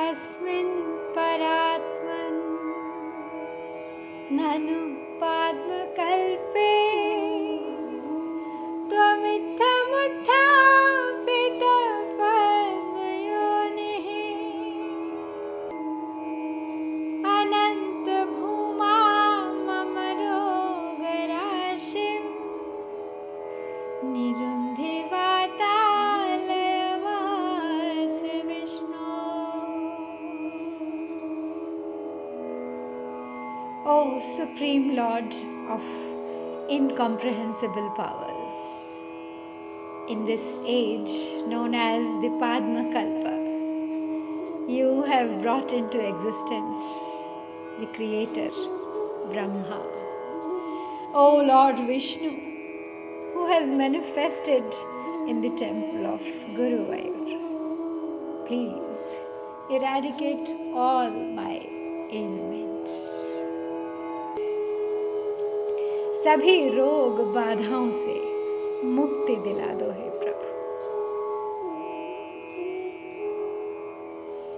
अस्मिन् परात्मन् ननु पाद्मकल्पे Supreme Lord of incomprehensible powers, in this age known as the Padma Kalpa, you have brought into existence the Creator, Brahma. O Lord Vishnu, who has manifested in the temple of Guru Guruvayur, please eradicate all my ailments. सभी रोग बाधाओं से मुक्ति दिला दो है प्रभु।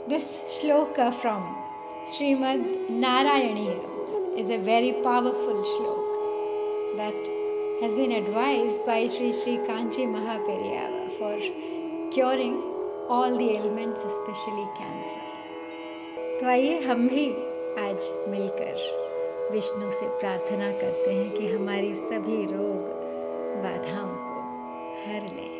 This shloka from Shrimad Narayani is a very powerful shloka that has been advise by Shri Shri Kanchi Mahaperiya for curing all the elements especially cancer तो आइए हम भी आज मिलकर विष्णु से प्रार्थना करते हैं कि हमारी सभी रोग बाधाओं को हर ले।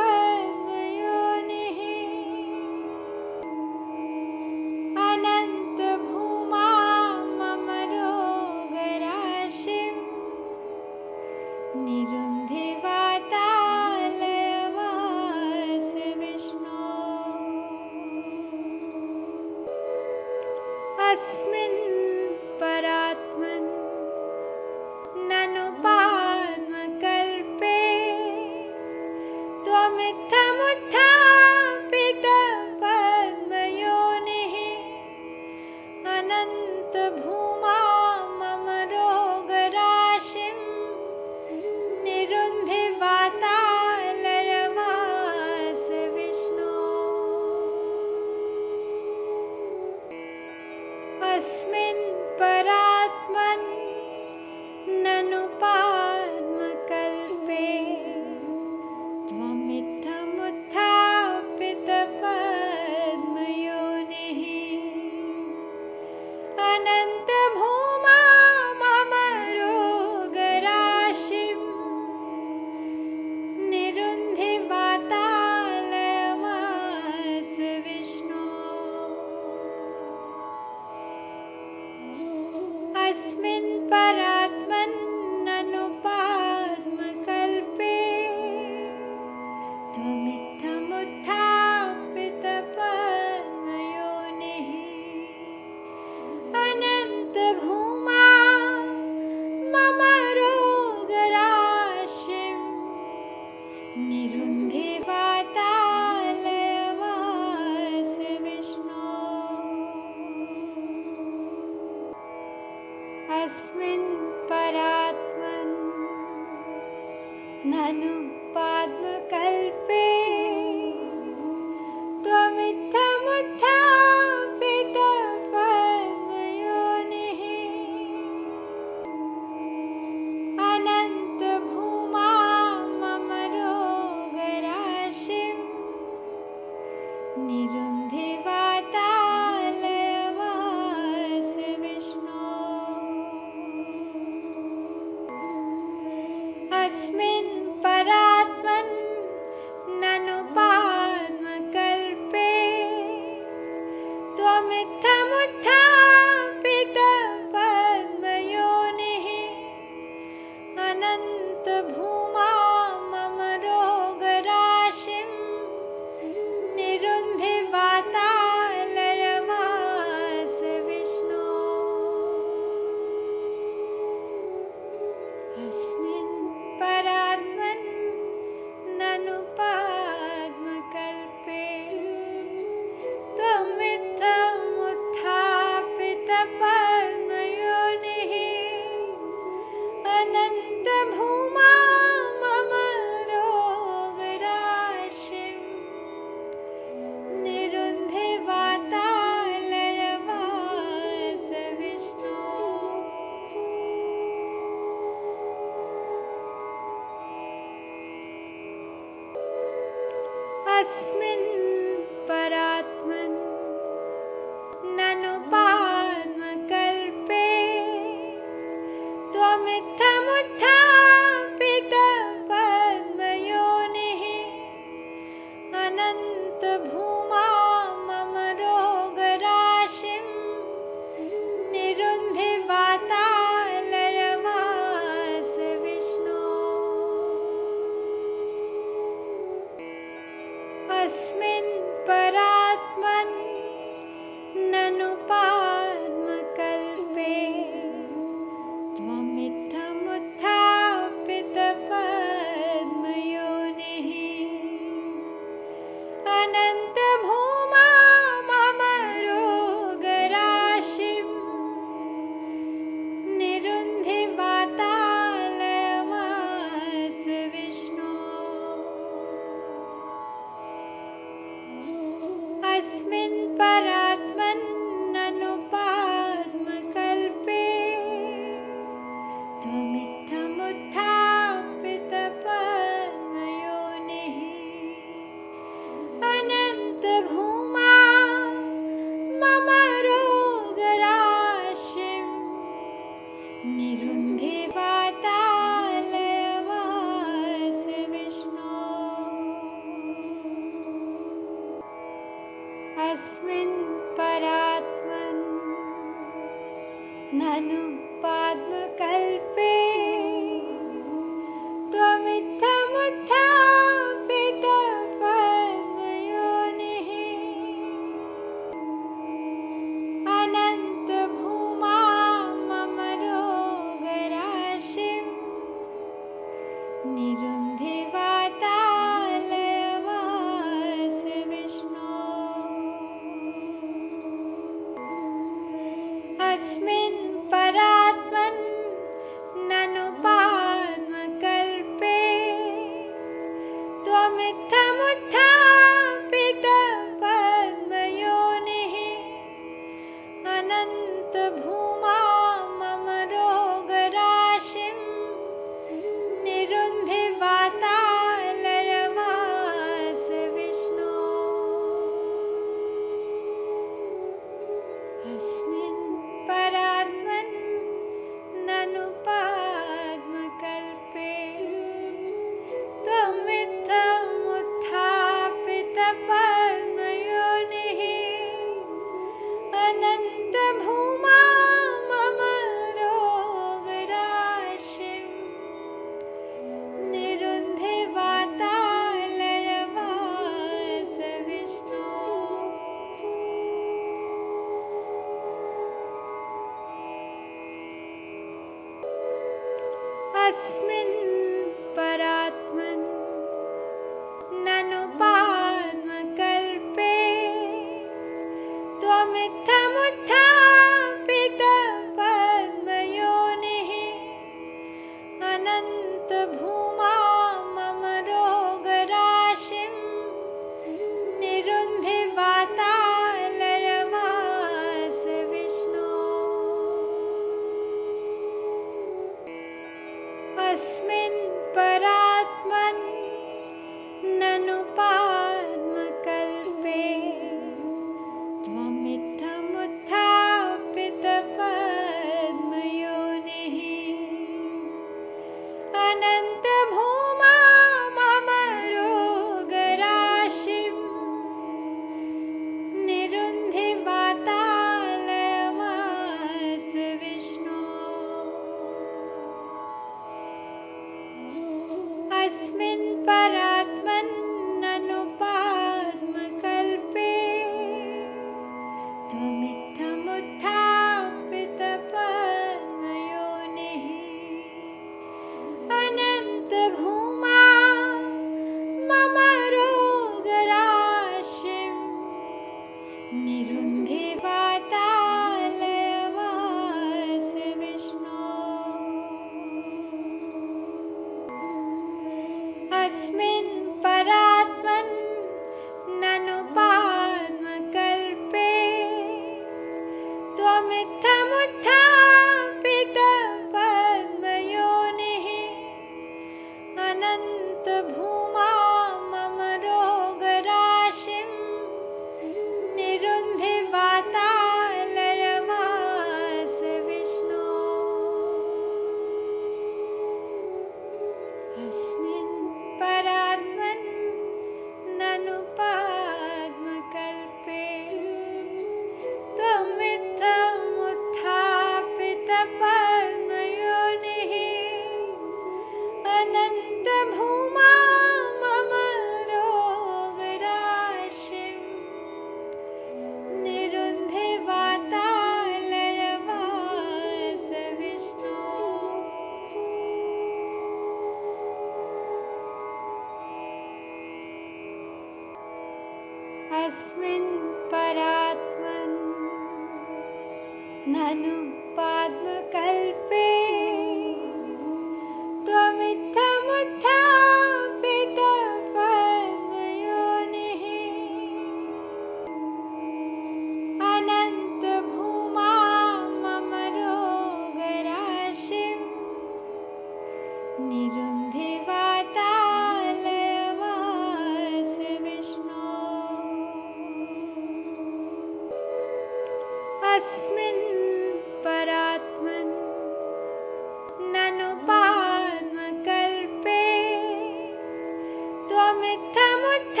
त्वमित्थमुत्थ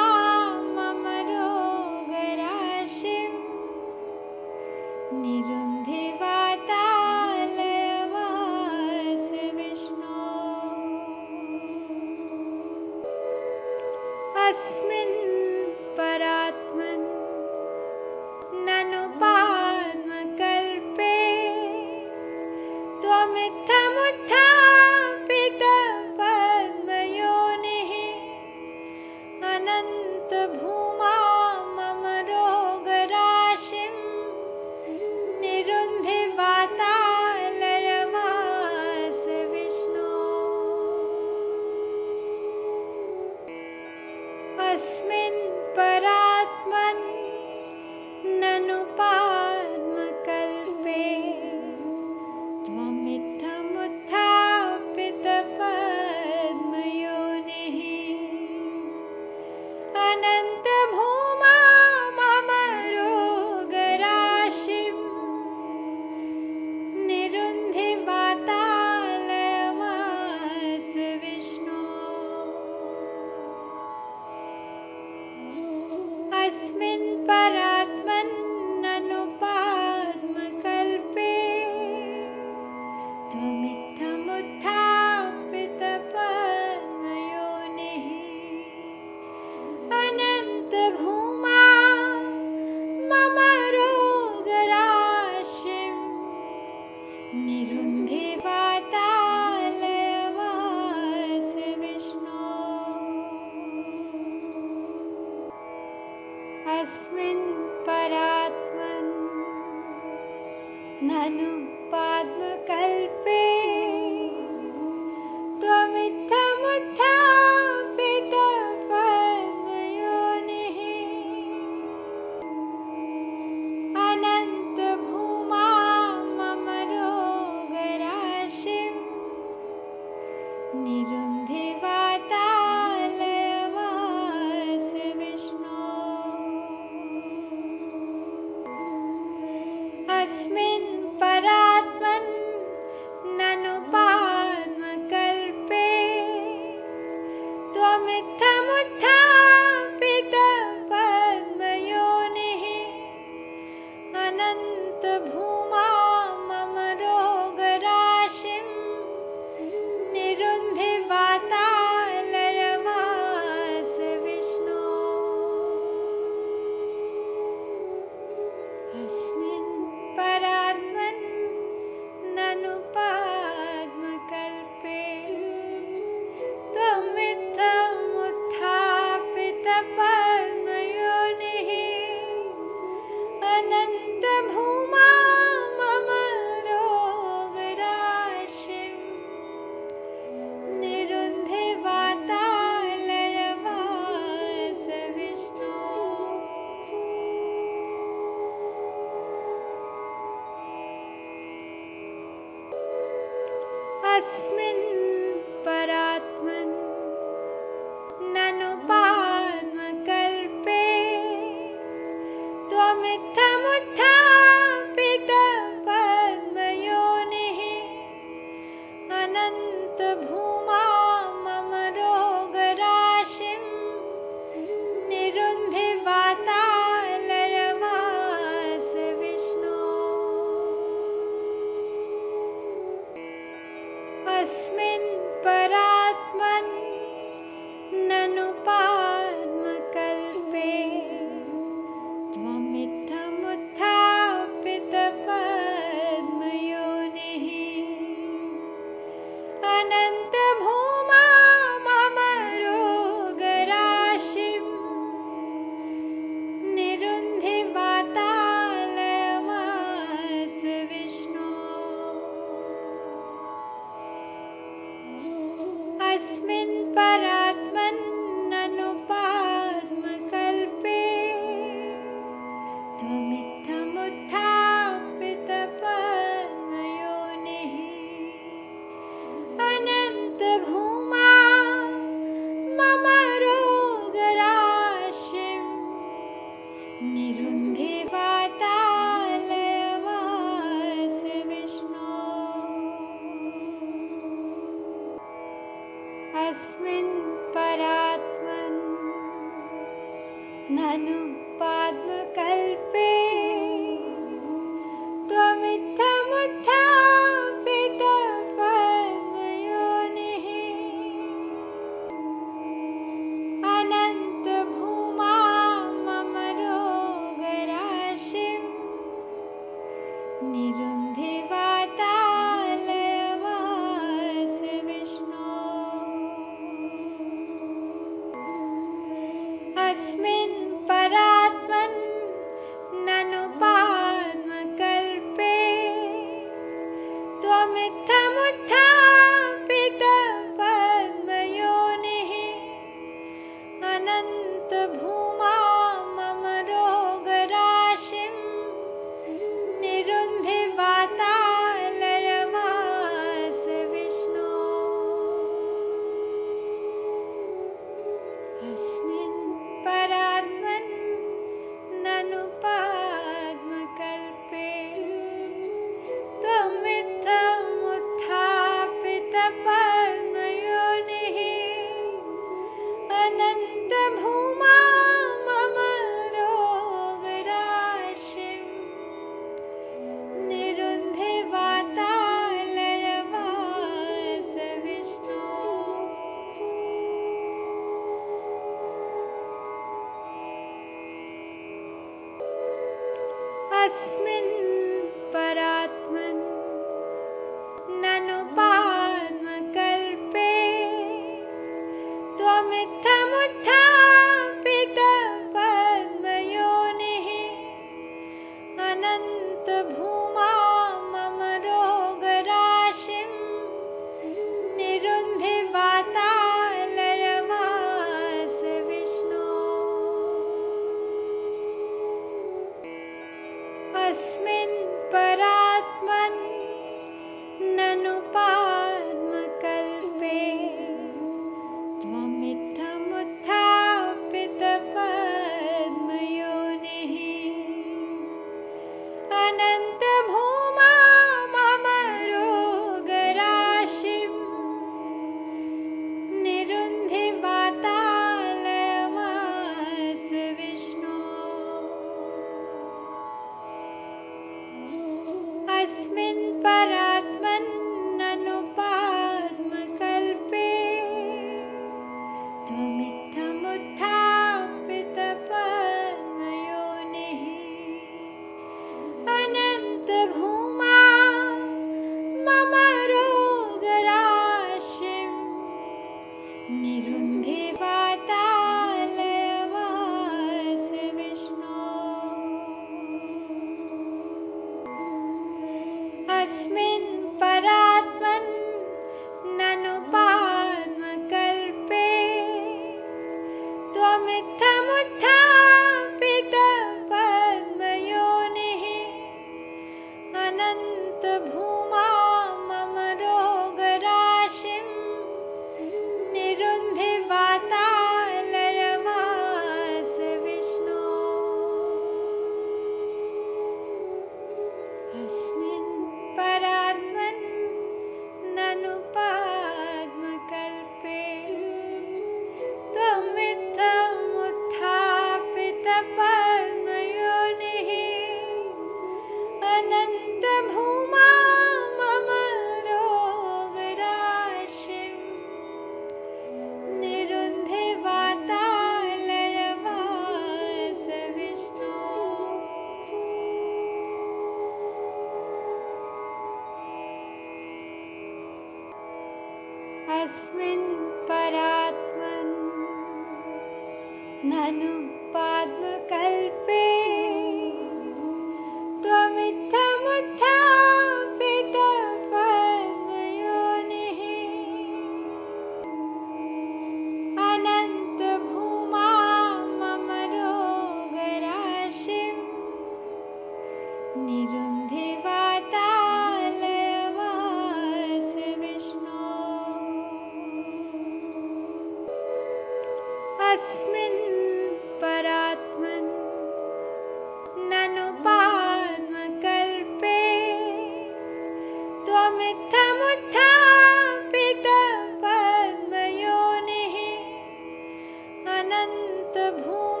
भूमि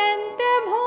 अनन्तभूमा